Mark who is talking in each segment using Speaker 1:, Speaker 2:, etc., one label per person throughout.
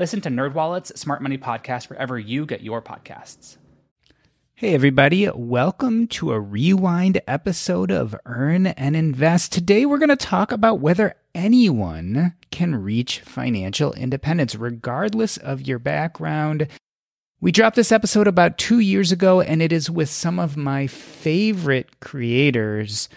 Speaker 1: Listen to NerdWallet's Smart Money Podcast wherever you get your podcasts.
Speaker 2: Hey, everybody, welcome to a rewind episode of Earn and Invest. Today, we're going to talk about whether anyone can reach financial independence, regardless of your background. We dropped this episode about two years ago, and it is with some of my favorite creators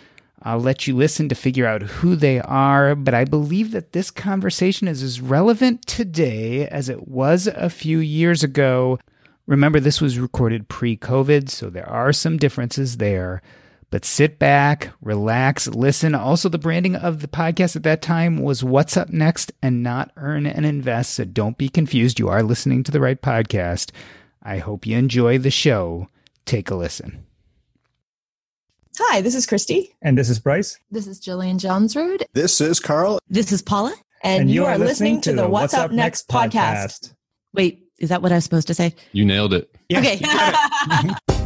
Speaker 2: I'll let you listen to figure out who they are, but I believe that this conversation is as relevant today as it was a few years ago. Remember, this was recorded pre COVID, so there are some differences there. But sit back, relax, listen. Also, the branding of the podcast at that time was What's Up Next and not Earn and Invest. So don't be confused. You are listening to the right podcast. I hope you enjoy the show. Take a listen.
Speaker 3: Hi, this is Christy.
Speaker 4: And this is Bryce.
Speaker 5: This is Jillian Johnsrud.
Speaker 6: This is Carl.
Speaker 7: This is Paula.
Speaker 3: And, and you, you, are, listening, listening to the What's, Up, Next, Next podcast. podcast.
Speaker 7: Wait, is that what I was supposed to say?
Speaker 6: You nailed it.
Speaker 7: Okay.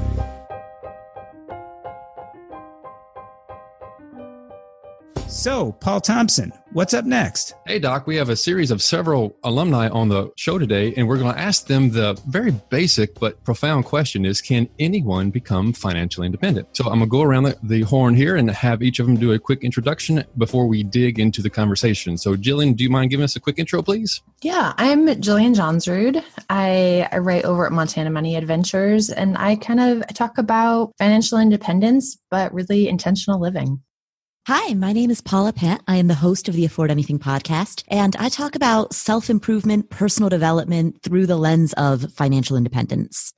Speaker 2: So, Paul Thompson, what's up next?
Speaker 6: Hey, Doc, we have a series of several alumni on the show today, and we're going to ask them the very basic but profound question is can anyone become financially independent? So, I'm going to go around the, the horn here and have each of them do a quick introduction before we dig into the conversation. So, Jillian, do you mind giving us a quick intro, please?
Speaker 5: Yeah, I'm Jillian Johnsrud. I, I write over at Montana Money Adventures, and I kind of talk about financial independence, but really intentional living.
Speaker 7: Hi, my name is Paula Pant. I am the host of the Afford Anything podcast, and I talk about self improvement, personal development through the lens of financial independence.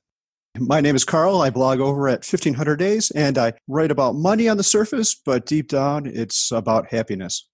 Speaker 8: My name is Carl. I blog over at 1500 Days, and I write about money on the surface, but deep down, it's about happiness.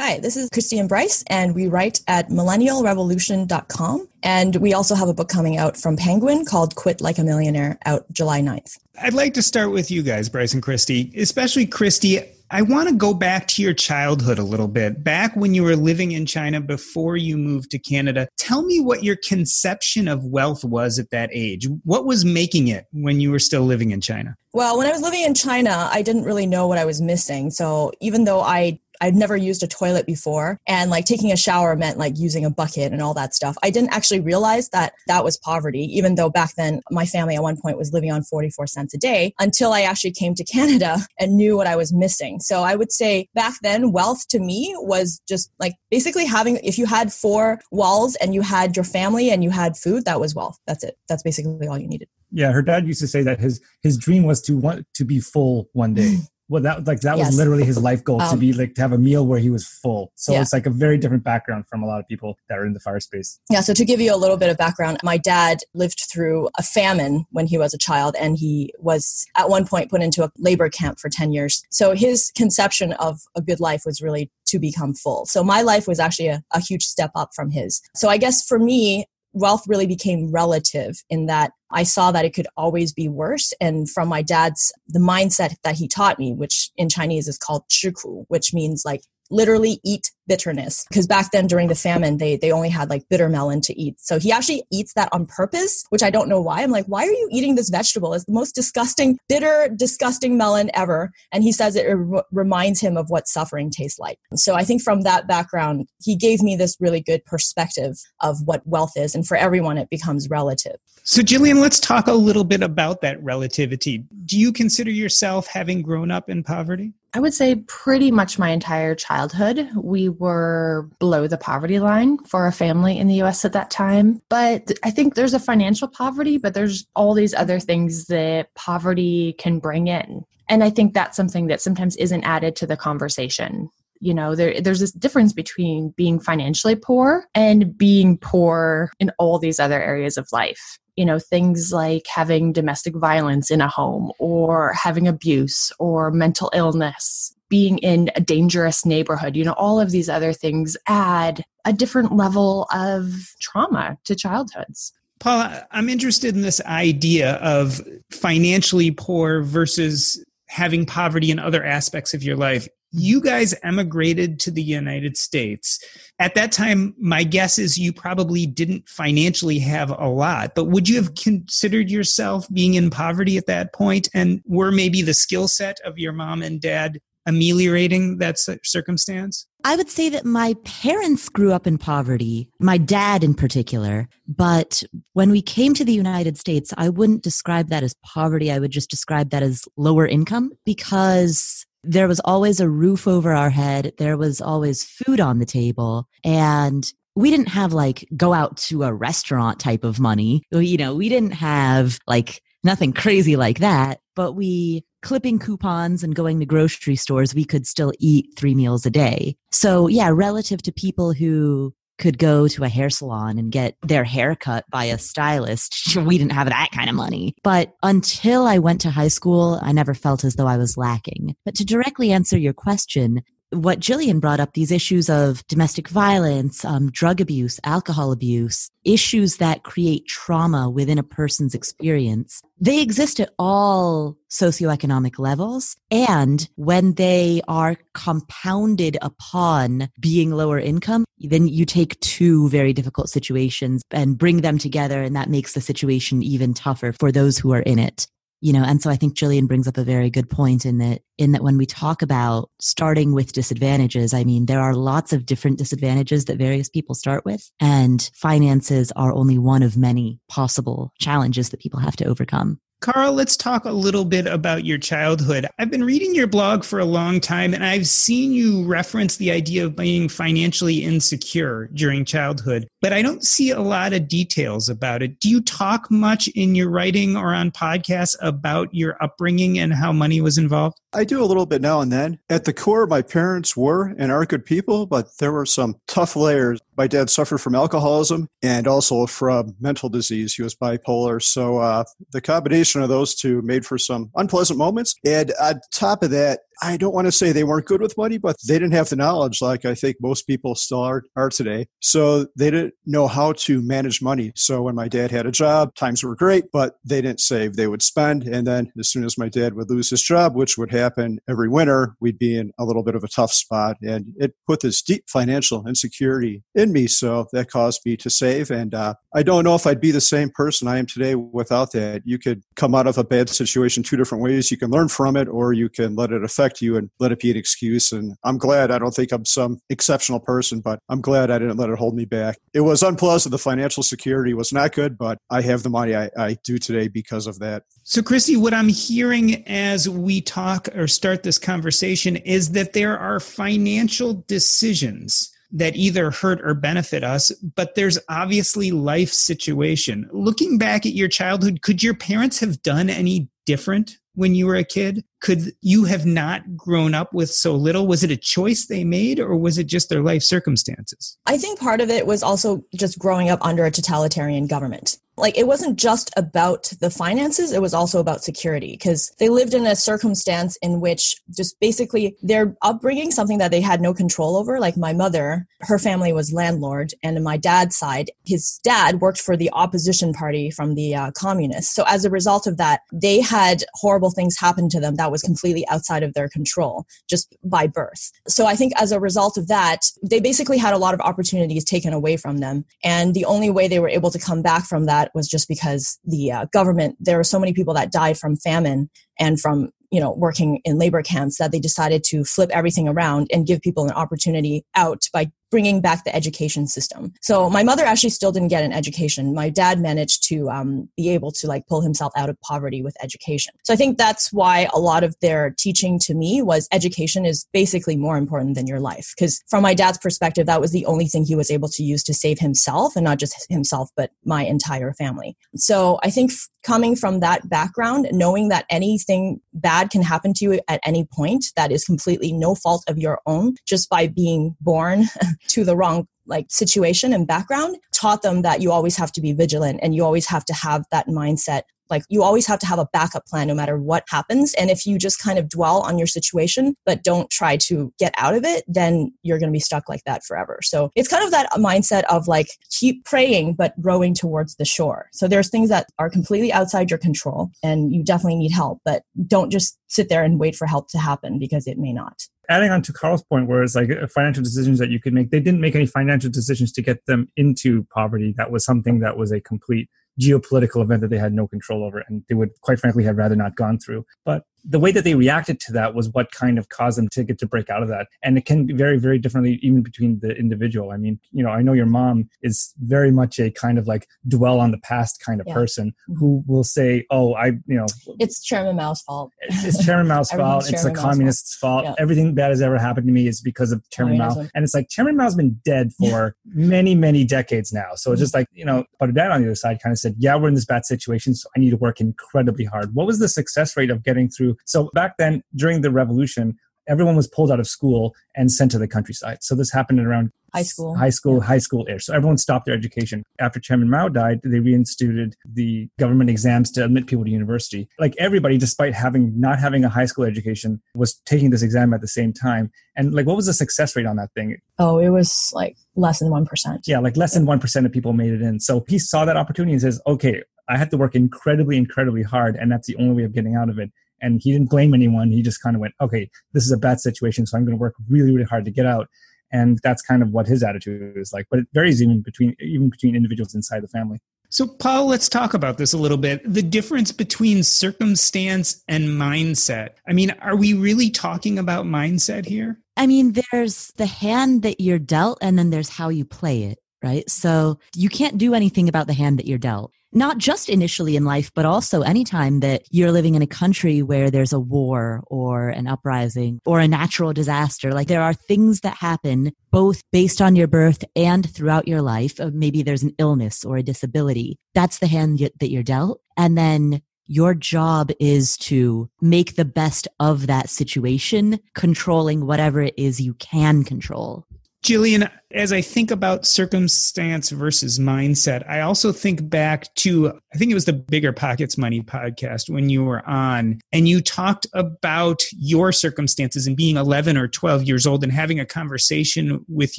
Speaker 3: Hi, this is Christy and Bryce, and we write at millennialrevolution.com. And we also have a book coming out from Penguin called Quit Like a Millionaire out July 9th.
Speaker 2: I'd like to start with you guys, Bryce and Christy, especially Christy. I want to go back to your childhood a little bit. Back when you were living in China before you moved to Canada, tell me what your conception of wealth was at that age. What was making it when you were still living in China?
Speaker 3: Well, when I was living in China, I didn't really know what I was missing. So even though I I'd never used a toilet before and like taking a shower meant like using a bucket and all that stuff. I didn't actually realize that that was poverty, even though back then my family at one point was living on 44 cents a day until I actually came to Canada and knew what I was missing. So I would say back then wealth to me was just like basically having, if you had four walls and you had your family and you had food, that was wealth. That's it. That's basically all you needed.
Speaker 4: Yeah. Her dad used to say that his, his dream was to want to be full one day. well that like that yes. was literally his life goal um, to be like to have a meal where he was full. So yeah. it's like a very different background from a lot of people that are in the fire space.
Speaker 3: Yeah so to give you a little bit of background my dad lived through a famine when he was a child and he was at one point put into a labor camp for 10 years. So his conception of a good life was really to become full. So my life was actually a, a huge step up from his. So i guess for me wealth really became relative in that I saw that it could always be worse. And from my dad's, the mindset that he taught me, which in Chinese is called 吃苦, which means like literally eat bitterness. Because back then during the famine they they only had like bitter melon to eat. So he actually eats that on purpose which i don't know why. I'm like why are you eating this vegetable? It's the most disgusting bitter disgusting melon ever. And he says it re- reminds him of what suffering tastes like. So i think from that background he gave me this really good perspective of what wealth is. And for everyone it becomes relative.
Speaker 2: So jillian let's talk a little bit about that relativity. Do you consider yourself having grown up in poverty
Speaker 5: I would say pretty much my entire childhood. We were below the poverty line for a family in the US at that time. But I think there's a financial poverty, but there's all these other things that poverty can bring in. And I think that's something that sometimes isn't added to the conversation. You know, there, there's this difference between being financially poor and being poor in all these other areas of life you know things like having domestic violence in a home or having abuse or mental illness being in a dangerous neighborhood you know all of these other things add a different level of trauma to childhoods.
Speaker 2: Paula i'm interested in this idea of financially poor versus having poverty in other aspects of your life Mm-hmm. you guys emigrated to the United States. At that time, my guess is you probably didn't financially have a lot, but would you have considered yourself being in poverty at that point? And were maybe the skill set of your mom and dad ameliorating that circumstance?
Speaker 7: I would say that my parents grew up in poverty, my dad in particular. But when we came to the United States, I wouldn't describe that as poverty. I would just describe that as lower income because there was always a roof over our head. There was always food on the table. And we didn't have like go out to a restaurant type of money. You know, we didn't have like nothing crazy like that, but we clipping coupons and going to grocery stores, we could still eat three meals a day. So yeah, relative to people who could go to a hair salon and get their hair cut by a stylist. We didn't have that kind of money. But until I went to high school, I never felt as though I was lacking. But to directly answer your question, what Jillian brought up, these issues of domestic violence, um, drug abuse, alcohol abuse, issues that create trauma within a person's experience, they exist at all socioeconomic levels. And when they are compounded upon being lower income, then you take two very difficult situations and bring them together. And that makes the situation even tougher for those who are in it you know and so i think jillian brings up a very good point in that in that when we talk about starting with disadvantages i mean there are lots of different disadvantages that various people start with and finances are only one of many possible challenges that people have to overcome
Speaker 2: Carl, let's talk a little bit about your childhood. I've been reading your blog for a long time, and I've seen you reference the idea of being financially insecure during childhood, but I don't see a lot of details about it. Do you talk much in your writing or on podcasts about your upbringing and how money was involved?
Speaker 8: I do a little bit now and then. At the core, my parents were and are good people, but there were some tough layers. My dad suffered from alcoholism and also from mental disease. He was bipolar. So uh, the combination of those two made for some unpleasant moments. And on top of that, I don't want to say they weren't good with money, but they didn't have the knowledge like I think most people still are, are today. So they didn't know how to manage money. So when my dad had a job, times were great, but they didn't save. They would spend. And then as soon as my dad would lose his job, which would happen every winter, we'd be in a little bit of a tough spot. And it put this deep financial insecurity in me. So that caused me to save. And uh, I don't know if I'd be the same person I am today without that. You could come out of a bad situation two different ways. You can learn from it or you can let it affect affect you and let it be an excuse. And I'm glad I don't think I'm some exceptional person, but I'm glad I didn't let it hold me back. It was unpleasant. The financial security was not good, but I have the money I, I do today because of that.
Speaker 2: So, Christy, what I'm hearing as we talk or start this conversation is that there are financial decisions that either hurt or benefit us, but there's obviously life situation. Looking back at your childhood, could your parents have done any different when you were a kid? Could you have not grown up with so little? Was it a choice they made or was it just their life circumstances?
Speaker 3: I think part of it was also just growing up under a totalitarian government like it wasn't just about the finances it was also about security because they lived in a circumstance in which just basically their upbringing something that they had no control over like my mother her family was landlord and my dad's side his dad worked for the opposition party from the uh, communists. So as a result of that they had horrible things happen to them that was completely outside of their control just by birth. So i think as a result of that they basically had a lot of opportunities taken away from them and the only way they were able to come back from that that was just because the uh, government, there were so many people that died from famine and from you know working in labor camps that they decided to flip everything around and give people an opportunity out by bringing back the education system. So my mother actually still didn't get an education. My dad managed to um, be able to like pull himself out of poverty with education. So I think that's why a lot of their teaching to me was education is basically more important than your life. Because from my dad's perspective, that was the only thing he was able to use to save himself and not just himself, but my entire family. So I think coming from that background, knowing that anything bad can happen to you at any point that is completely no fault of your own just by being born to the wrong like situation and background taught them that you always have to be vigilant and you always have to have that mindset like you always have to have a backup plan no matter what happens. And if you just kind of dwell on your situation, but don't try to get out of it, then you're going to be stuck like that forever. So it's kind of that mindset of like keep praying, but rowing towards the shore. So there's things that are completely outside your control and you definitely need help, but don't just sit there and wait for help to happen because it may not
Speaker 4: adding on to Carl's point, where it's like uh, financial decisions that you could make, they didn't make any financial decisions to get them into poverty. That was something that was a complete geopolitical event that they had no control over and they would quite frankly have rather not gone through. But the way that they reacted to that was what kind of caused them to get to break out of that. And it can vary very differently even between the individual. I mean, you know, I know your mom is very much a kind of like dwell on the past kind of yeah. person mm-hmm. who will say, Oh, I, you know,
Speaker 3: it's Chairman Mao's fault.
Speaker 4: It's Chairman Mao's fault. It's the communists' fault. fault. Yeah. Everything bad has ever happened to me is because of Chairman Mao. And it's like Chairman Mao's been dead for many, many decades now. So it's mm-hmm. just like, you know, but dad on the other side kind of said, Yeah, we're in this bad situation, so I need to work incredibly hard. What was the success rate of getting through so back then, during the revolution, everyone was pulled out of school and sent to the countryside. So this happened around
Speaker 3: high school,
Speaker 4: high school, yeah. high school ish. So everyone stopped their education. After Chairman Mao died, they reinstituted the government exams to admit people to university. Like everybody, despite having not having a high school education, was taking this exam at the same time. And like, what was the success rate on that thing?
Speaker 3: Oh, it was like less than one percent.
Speaker 4: Yeah, like less than one percent of people made it in. So he saw that opportunity and says, "Okay, I had to work incredibly, incredibly hard, and that's the only way of getting out of it." And he didn't blame anyone. He just kind of went, okay, this is a bad situation, so I'm going to work really, really hard to get out. And that's kind of what his attitude is like. But it varies even between even between individuals inside the family.
Speaker 2: So, Paul, let's talk about this a little bit. The difference between circumstance and mindset. I mean, are we really talking about mindset here?
Speaker 7: I mean, there's the hand that you're dealt, and then there's how you play it, right? So, you can't do anything about the hand that you're dealt not just initially in life, but also anytime that you're living in a country where there's a war or an uprising or a natural disaster. Like there are things that happen both based on your birth and throughout your life. Uh, maybe there's an illness or a disability. That's the hand that you're dealt. And then your job is to make the best of that situation, controlling whatever it is you can control.
Speaker 2: Jillian, as I think about circumstance versus mindset, I also think back to, I think it was the Bigger Pockets Money podcast when you were on, and you talked about your circumstances and being 11 or 12 years old and having a conversation with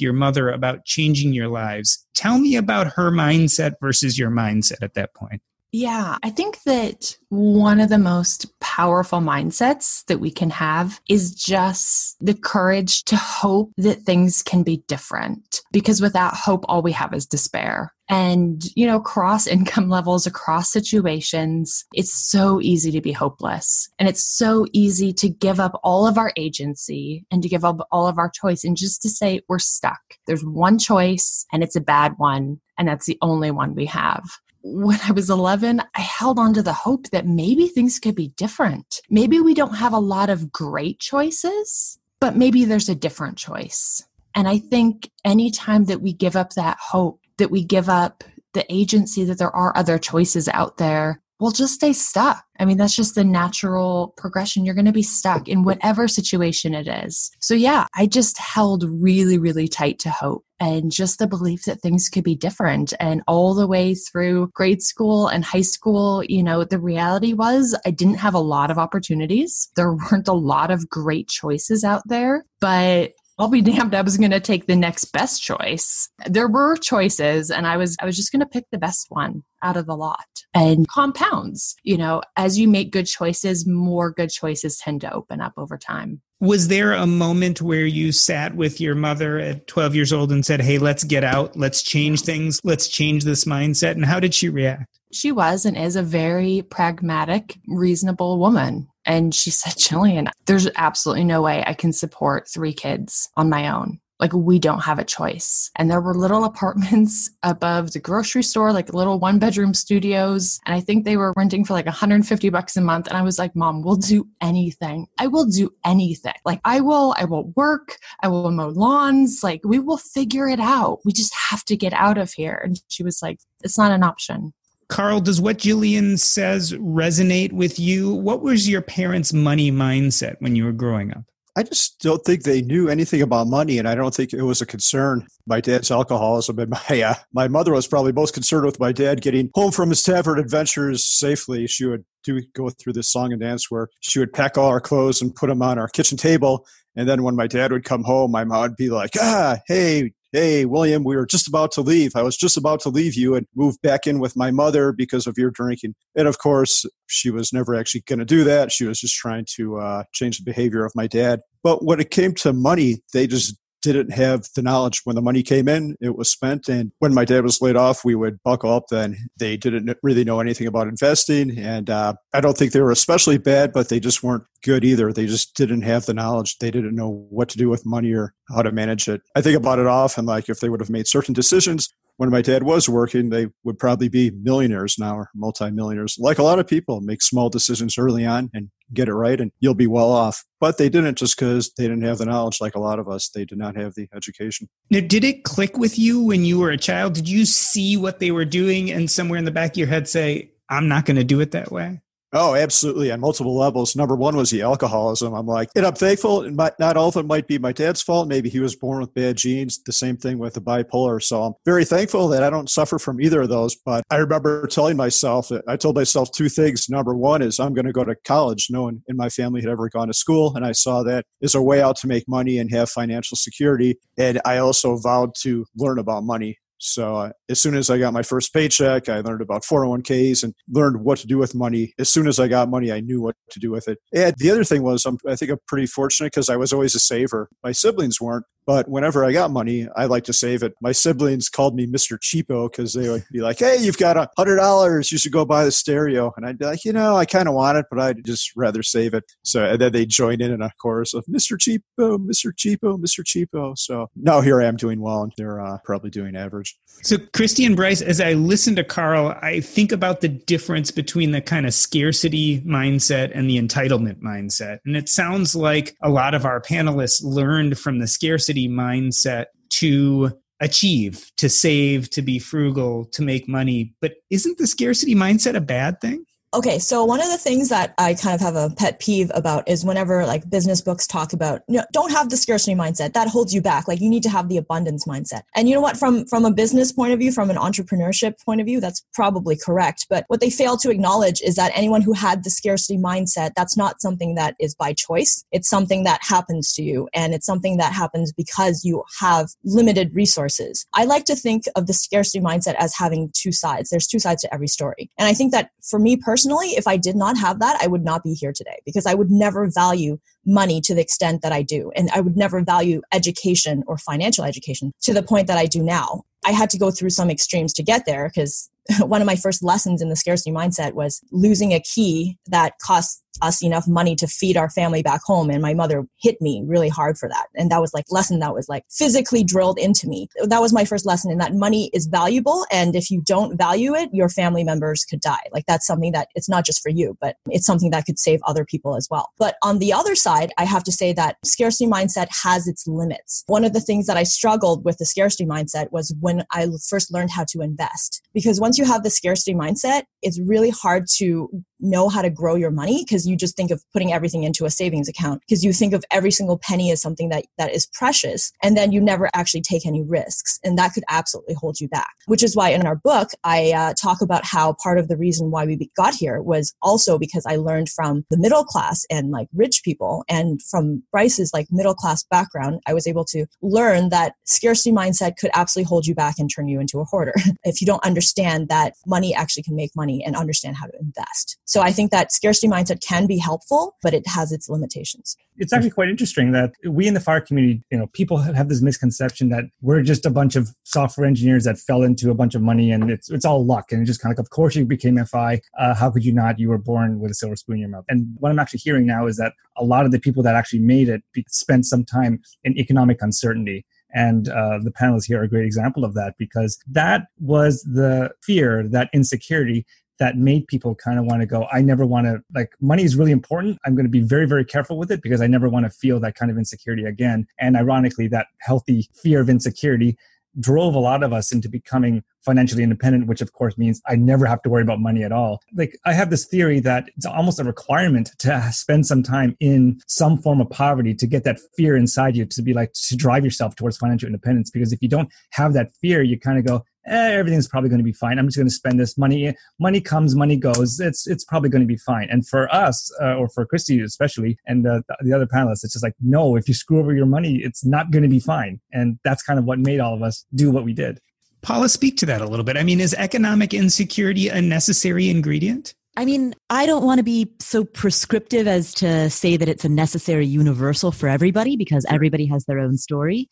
Speaker 2: your mother about changing your lives. Tell me about her mindset versus your mindset at that point.
Speaker 5: Yeah, I think that one of the most powerful mindsets that we can have is just the courage to hope that things can be different. Because without hope, all we have is despair. And, you know, across income levels, across situations, it's so easy to be hopeless. And it's so easy to give up all of our agency and to give up all of our choice and just to say we're stuck. There's one choice and it's a bad one. And that's the only one we have when I was 11, I held on to the hope that maybe things could be different. Maybe we don't have a lot of great choices, but maybe there's a different choice. And I think anytime that we give up that hope, that we give up the agency that there are other choices out there, we'll just stay stuck. I mean, that's just the natural progression. You're going to be stuck in whatever situation it is. So, yeah, I just held really, really tight to hope and just the belief that things could be different. And all the way through grade school and high school, you know, the reality was I didn't have a lot of opportunities. There weren't a lot of great choices out there, but I'll be damned I was going to take the next best choice. There were choices and I was I was just going to pick the best one out of the lot. And compounds, you know, as you make good choices, more good choices tend to open up over time.
Speaker 2: Was there a moment where you sat with your mother at 12 years old and said, "Hey, let's get out. Let's change things. Let's change this mindset." And how did she react?
Speaker 5: She was and is a very pragmatic, reasonable woman. And she said, Jillian, there's absolutely no way I can support three kids on my own. Like we don't have a choice. And there were little apartments above the grocery store, like little one bedroom studios. And I think they were renting for like 150 bucks a month. And I was like, Mom, we'll do anything. I will do anything. Like I will, I will work, I will mow lawns. Like we will figure it out. We just have to get out of here. And she was like, It's not an option.
Speaker 2: Carl, does what Jillian says resonate with you? What was your parents' money mindset when you were growing up?
Speaker 8: I just don't think they knew anything about money, and I don't think it was a concern. My dad's alcoholism, and my uh, my mother was probably most concerned with my dad getting home from his tavern adventures safely. She would do go through this song and dance where she would pack all our clothes and put them on our kitchen table, and then when my dad would come home, my mom would be like, "Ah, hey, hey, William, we were just about to leave. I was just about to leave you and move back in with my mother because of your drinking. And of course, she was never actually going to do that. She was just trying to uh, change the behavior of my dad. But when it came to money, they just didn't have the knowledge when the money came in, it was spent. And when my dad was laid off, we would buckle up. Then they didn't really know anything about investing. And uh, I don't think they were especially bad, but they just weren't good either. They just didn't have the knowledge. They didn't know what to do with money or how to manage it. I think about it often like if they would have made certain decisions when my dad was working, they would probably be millionaires now or multimillionaires. Like a lot of people, make small decisions early on and get it right, and you'll be well off. But they didn't just because they didn't have the knowledge, like a lot of us. They did not have the education.
Speaker 2: Now, did it click with you when you were a child? Did you see what they were doing and somewhere in the back of your head say, I'm not going to do it that way?
Speaker 8: Oh, absolutely. On multiple levels. Number one was the alcoholism. I'm like, and I'm thankful. And not all of it might be my dad's fault. Maybe he was born with bad genes. The same thing with the bipolar. So I'm very thankful that I don't suffer from either of those. But I remember telling myself, I told myself two things. Number one is I'm going to go to college. No one in my family had ever gone to school. And I saw that as a way out to make money and have financial security. And I also vowed to learn about money so uh, as soon as I got my first paycheck, I learned about 401ks and learned what to do with money. As soon as I got money, I knew what to do with it. And the other thing was, I'm, I think I'm pretty fortunate because I was always a saver. My siblings weren't. But whenever I got money, I like to save it. My siblings called me Mr. Cheapo because they would be like, "Hey, you've got a hundred dollars. You should go buy the stereo." And I'd be like, "You know, I kind of want it, but I'd just rather save it." So and then they join in in a chorus of "Mr. Cheapo, Mr. Cheapo, Mr. Cheapo." So now here I am doing well, and they're uh, probably doing average.
Speaker 2: So Christy and Bryce, as I listen to Carl, I think about the difference between the kind of scarcity mindset and the entitlement mindset, and it sounds like a lot of our panelists learned from the scarcity scarcity mindset to achieve, to save, to be frugal, to make money. But isn't the scarcity mindset a bad thing?
Speaker 3: Okay, so one of the things that I kind of have a pet peeve about is whenever like business books talk about you know, don't have the scarcity mindset that holds you back. Like you need to have the abundance mindset. And you know what? From from a business point of view, from an entrepreneurship point of view, that's probably correct. But what they fail to acknowledge is that anyone who had the scarcity mindset, that's not something that is by choice. It's something that happens to you, and it's something that happens because you have limited resources. I like to think of the scarcity mindset as having two sides. There's two sides to every story, and I think that for me personally personally, if I did not have that, I would not be here today because I would never value money to the extent that I do. And I would never value education or financial education to the point that I do now. I had to go through some extremes to get there because one of my first lessons in the scarcity mindset was losing a key that cost us enough money to feed our family back home and my mother hit me really hard for that. And that was like lesson that was like physically drilled into me. That was my first lesson in that money is valuable and if you don't value it your family members could die. Like that's something that it's not just for you but it's something that could save other people as well. But on the other side i have to say that scarcity mindset has its limits. One of the things that i struggled with the scarcity mindset was when i first learned how to invest. Because once you have the scarcity mindset it's really hard to know how to grow your money because you just think of putting everything into a savings account because you think of every single penny as something that that is precious and then you never actually take any risks and that could absolutely hold you back. Which is why in our book i uh, talk about how part of the reason why we got here was also because i learned from the middle class and like rich people and from bryce's like middle class background i was able to learn that scarcity mindset could absolutely hold you back and turn you into a hoarder. If you don't understand that money actually can make money and understand how to invest so I think that scarcity mindset can be helpful, but it has its limitations.
Speaker 4: It's actually quite interesting that we in the fire community, you know, people have this misconception that we're just a bunch of software engineers that fell into a bunch of money and it's it's all luck and it just kind of like, of course you became FI. Uh, how could you not? You were born with a silver spoon in your mouth. And what I'm actually hearing now is that a lot of the people that actually made it spent some time in economic uncertainty And uh, the panelists here are a great example of that because that was the fear, that insecurity that made people kind of want to go, I never want to, like, money is really important. I'm going to be very, very careful with it because I never want to feel that kind of insecurity again. And ironically, that healthy fear of insecurity drove a lot of us into becoming financially independent, which of course means I never have to worry about money at all. Like I have this theory that it's almost a requirement to spend some time in some form of poverty to get that fear inside you to be like to drive yourself towards financial independence. Because if you don't have that fear, you kind of go, eh, everything's probably going to be fine. I'm just going to spend this money. Money comes, money goes. It's it's probably going to be fine. And for us, uh, or for Christy especially, and uh, the other panelists, it's just like, no, if you screw over your money, it's not going to be fine. And that's kind of what made all of us do what we did.
Speaker 2: Paula, speak to that a little bit. I mean, is economic insecurity a necessary ingredient?
Speaker 7: I mean, I don't want to be so prescriptive as to say that it's a necessary universal for everybody because everybody has their own story.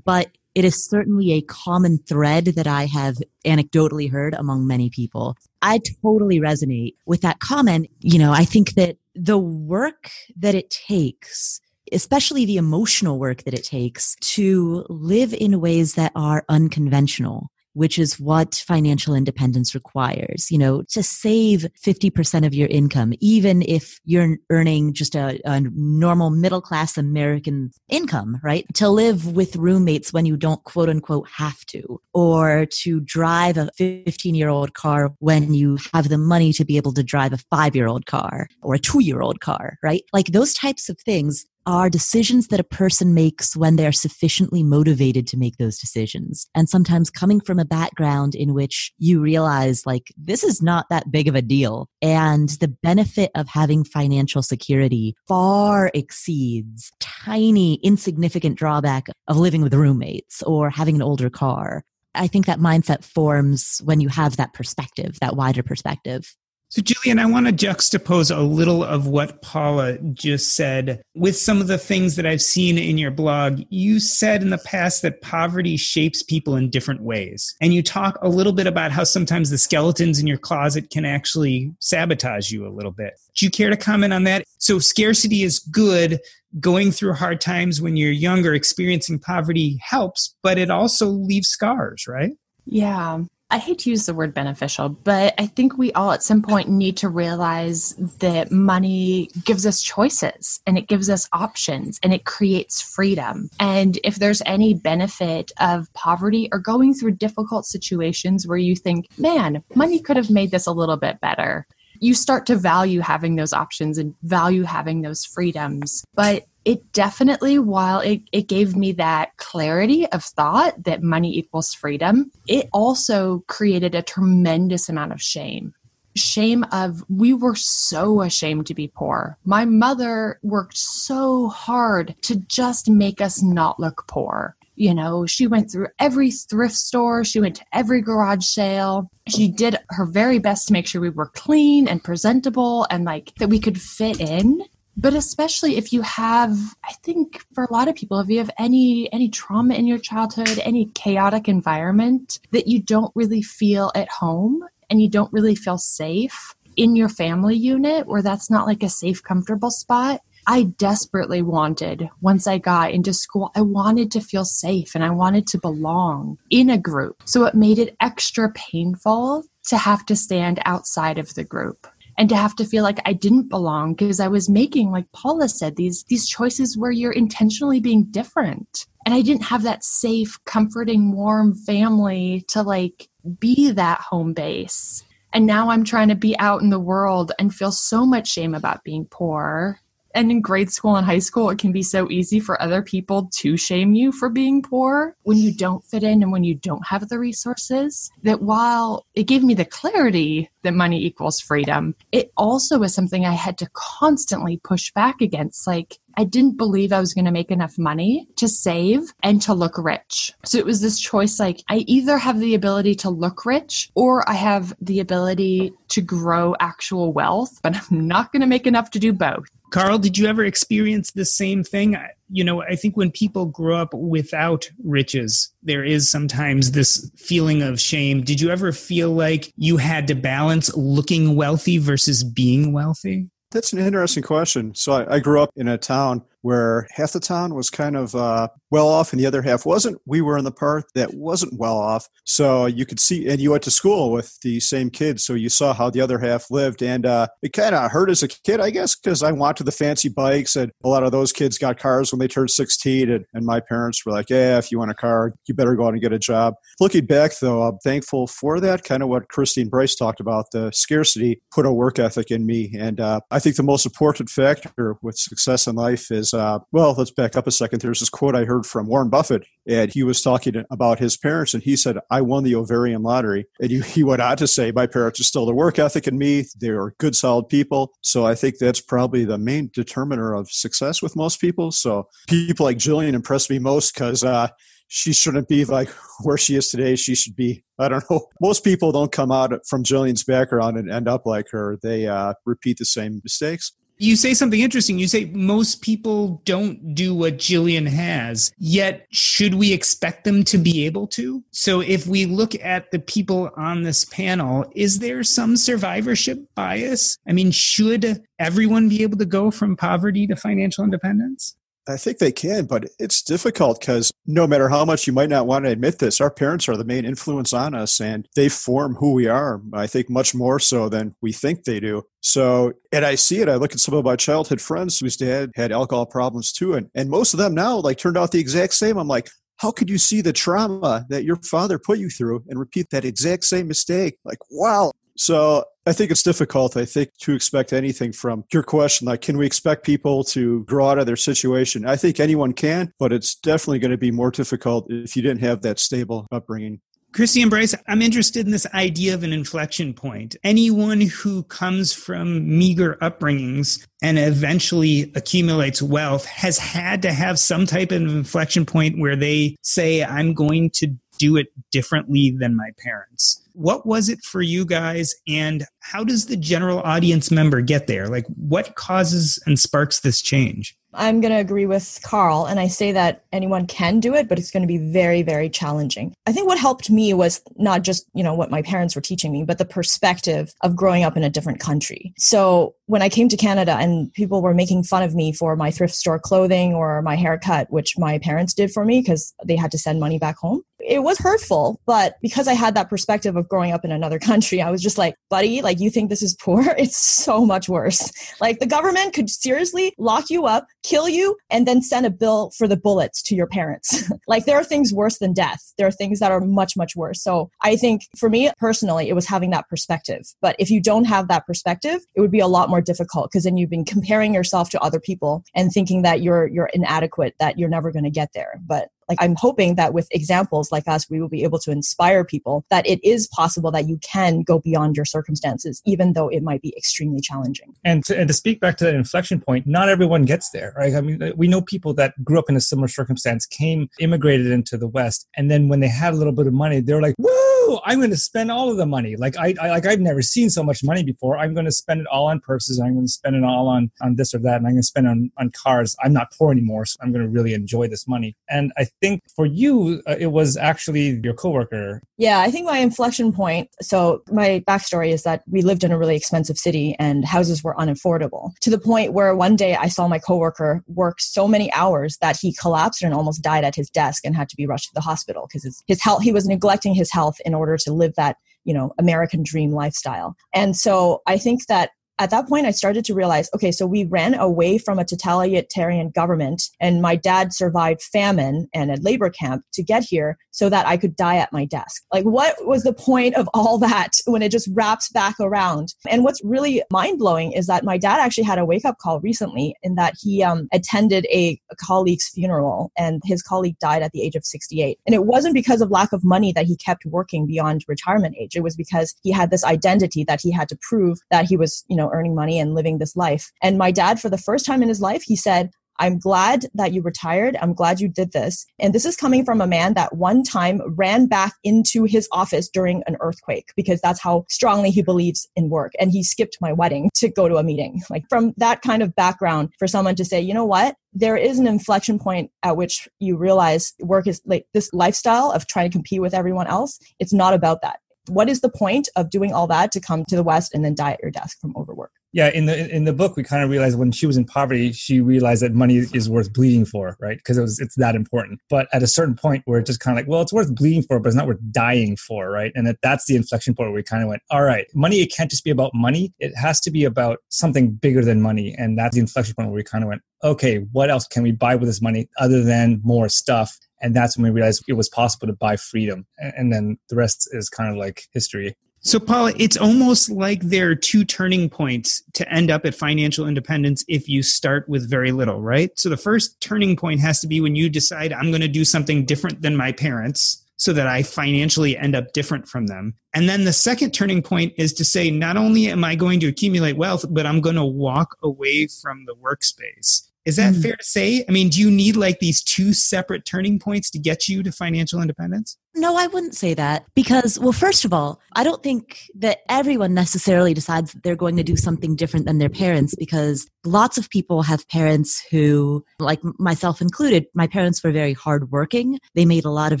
Speaker 7: But it is certainly a common thread that I have anecdotally heard among many people. I totally resonate with that comment. You know, I think that the work that it takes especially the emotional work that it takes to live in ways that are unconventional which is what financial independence requires. You know, to save 50% of your income, even if you're earning just a, a, normal middle class American income, right? To live with roommates when you don't quote unquote have to, or to drive a 15 year old car when you have the money to be able to drive a five year old car or a two year old car, right? Like those types of things are decisions that a person makes when they're sufficiently motivated to make those decisions. And sometimes coming from a background in which you realize, like, this is not that big of a deal. And the benefit of having financial security far exceeds tiny, insignificant drawback of living with roommates or having an older car. I think that mindset forms when you have that perspective, that wider perspective.
Speaker 2: So, Julian, I want to juxtapose a little of what Paula just said with some of the things that I've seen in your blog. You said in the past that poverty shapes people in different ways. And you talk a little bit about how sometimes the skeletons in your closet can actually sabotage you a little bit. Do you care to comment on that? So, scarcity is good. Going through hard times when you're younger, experiencing poverty helps, but it also leaves scars, right?
Speaker 5: Yeah. I hate to use the word beneficial, but I think we all at some point need to realize that money gives us choices and it gives us options and it creates freedom. And if there's any benefit of poverty or going through difficult situations where you think, man, money could have made this a little bit better, you start to value having those options and value having those freedoms. But it definitely, while it, it gave me that clarity of thought that money equals freedom, it also created a tremendous amount of shame. Shame of we were so ashamed to be poor. My mother worked so hard to just make us not look poor. You know, she went through every thrift store, she went to every garage sale. She did her very best to make sure we were clean and presentable and like that we could fit in but especially if you have i think for a lot of people if you have any any trauma in your childhood any chaotic environment that you don't really feel at home and you don't really feel safe in your family unit where that's not like a safe comfortable spot I desperately wanted, once I got into school, I wanted to feel safe and I wanted to belong in a group. So it made it extra painful to have to stand outside of the group and to have to feel like I didn't belong because I was making, like Paula said, these these choices where you're intentionally being different. And I didn't have that safe, comforting, warm family to like be that home base. And now I'm trying to be out in the world and feel so much shame about being poor and in grade school and high school, it can be so easy for other people to shame you for being poor when you don't fit in and when you don't have the resources. That while it gave me the clarity that money equals freedom, it also was something I had to constantly push back against. Like, I didn't believe I was going to make enough money to save and to look rich. So it was this choice like, I either have the ability to look rich or I have the ability to grow actual wealth, but I'm not going to make enough to do both.
Speaker 2: Carl, did you ever experience the same thing? You know, I think when people grow up without riches, there is sometimes this feeling of shame. Did you ever feel like you had to balance looking wealthy versus being wealthy?
Speaker 8: That's an interesting question. So I, I, grew up in a town where half the town was kind of uh, well off and the other half wasn't. We were in the part that wasn't well off. So you could see, and you went to school with the same kids. So you saw how the other half lived. And uh, it kind of hurt as a kid, I guess, because I wanted the fancy bikes. And a lot of those kids got cars when they turned 16. And, and my parents were like, yeah, if you want a car, you better go out and get a job. Looking back, though, I'm thankful for that. Kind of what Christy and Bryce talked about the scarcity put a work ethic in me. And uh, I think the most important factor with success in life is, uh, well, let's back up a second. There's this quote I heard from Warren Buffett, and he was talking about his parents, and he said, I won the ovarian lottery. And he went on to say, My parents are still the work ethic in me. They're good, solid people. So I think that's probably the main determiner of success with most people. So people like Jillian impress me most because, uh, she shouldn't be like where she is today. She should be, I don't know. Most people don't come out from Jillian's background and end up like her. They uh, repeat the same mistakes.
Speaker 2: You say something interesting. You say most people don't do what Jillian has, yet, should we expect them to be able to? So, if we look at the people on this panel, is there some survivorship bias? I mean, should everyone be able to go from poverty to financial independence?
Speaker 8: I think they can, but it's difficult because no matter how much you might not want to admit this, our parents are the main influence on us and they form who we are, I think, much more so than we think they do. So, and I see it. I look at some of my childhood friends whose dad had alcohol problems too. And, and most of them now like turned out the exact same. I'm like, how could you see the trauma that your father put you through and repeat that exact same mistake? Like, wow. So I think it's difficult, I think, to expect anything from your question. Like, can we expect people to grow out of their situation? I think anyone can, but it's definitely going to be more difficult if you didn't have that stable upbringing.
Speaker 2: Christy and Bryce, I'm interested in this idea of an inflection point. Anyone who comes from meager upbringings and eventually accumulates wealth has had to have some type of inflection point where they say, I'm going to do it differently than my parents. What was it for you guys, and how does the general audience member get there? Like, what causes and sparks this change?
Speaker 3: I'm going to agree with Carl, and I say that anyone can do it, but it's going to be very, very challenging. I think what helped me was not just, you know, what my parents were teaching me, but the perspective of growing up in a different country. So when I came to Canada and people were making fun of me for my thrift store clothing or my haircut, which my parents did for me because they had to send money back home, it was hurtful. But because I had that perspective of growing up in another country, I was just like, buddy, like you think this is poor? It's so much worse. Like the government could seriously lock you up, kill you, and then send a bill for the bullets to your parents. like there are things worse than death. There are things that are much, much worse. So I think for me personally, it was having that perspective. But if you don't have that perspective, it would be a lot more difficult because then you've been comparing yourself to other people and thinking that you're you're inadequate, that you're never going to get there. But like I'm hoping that with examples like us, we will be able to inspire people that it is possible that you can go beyond your circumstances, even though it might be extremely challenging.
Speaker 4: And to, and to speak back to that inflection point, not everyone gets there, right? I mean, uh, we know people that grew up in a similar circumstance, came, immigrated into the West, and then when they had a little bit of money, they're like, woo, I'm going to spend all of the money. Like I, I like I've never seen so much money before. I'm going to spend it all on purses. I'm going to spend it all on on this or that, and I'm going to spend it on on cars. I'm not poor anymore, so I'm going to really enjoy this money. And I think for you, uh, it was actually your coworker.
Speaker 3: Yeah, I think my inflection point. So my backstory is that we lived in a really expensive city, and houses were unaffordable to the point where one day I saw my coworker work so many hours that he collapsed and almost died at his desk and had to be rushed to the hospital because his, his health. He was neglecting his health in order to live that you know American dream lifestyle. And so I think that at that point, I started to realize okay, so we ran away from a totalitarian government, and my dad survived famine and a labor camp to get here so that I could die at my desk. Like, what was the point of all that when it just wraps back around? And what's really mind blowing is that my dad actually had a wake up call recently in that he um, attended a, a colleague's funeral, and his colleague died at the age of 68. And it wasn't because of lack of money that he kept working beyond retirement age, it was because he had this identity that he had to prove that he was, you know, earning money and living this life. And my dad, for the first time in his life, he said, I'm glad that you retired. I'm glad you did this. And this is coming from a man that one time ran back into his office during an earthquake because that's how strongly he believes in work. And he skipped my wedding to go to a meeting. Like from that kind of background, for someone to say, you know what? There is an inflection point at which you realize work is like this lifestyle of trying to compete with everyone else. It's not about that what is the point of doing all that to come to the West and then die at your desk from overwork?
Speaker 4: Yeah, in the in the book, we kind of realized when she was in poverty, she realized that money is worth bleeding for, right? Because it was it's that important. But at a certain point, where it's just kind of like, well, it's worth bleeding for, but it's not worth dying for, right? And that that's the inflection point where we kind of went, all right, money it can't just be about money; it has to be about something bigger than money, and that's the inflection point where we kind of went, okay, what else can we buy with this money other than more stuff? And that's when we realized it was possible to buy freedom. And then the rest is kind of like history.
Speaker 2: So, Paula, it's almost like there are two turning points to end up at financial independence if you start with very little, right? So, the first turning point has to be when you decide, I'm going to do something different than my parents so that I financially end up different from them. And then the second turning point is to say, not only am I going to accumulate wealth, but I'm going to walk away from the workspace. Is that mm. fair to say? I mean, do you need like these two separate turning points to get you to financial independence?
Speaker 7: No, I wouldn't say that because, well, first of all, I don't think that everyone necessarily decides that they're going to do something different than their parents because lots of people have parents who, like myself included, my parents were very hardworking. They made a lot of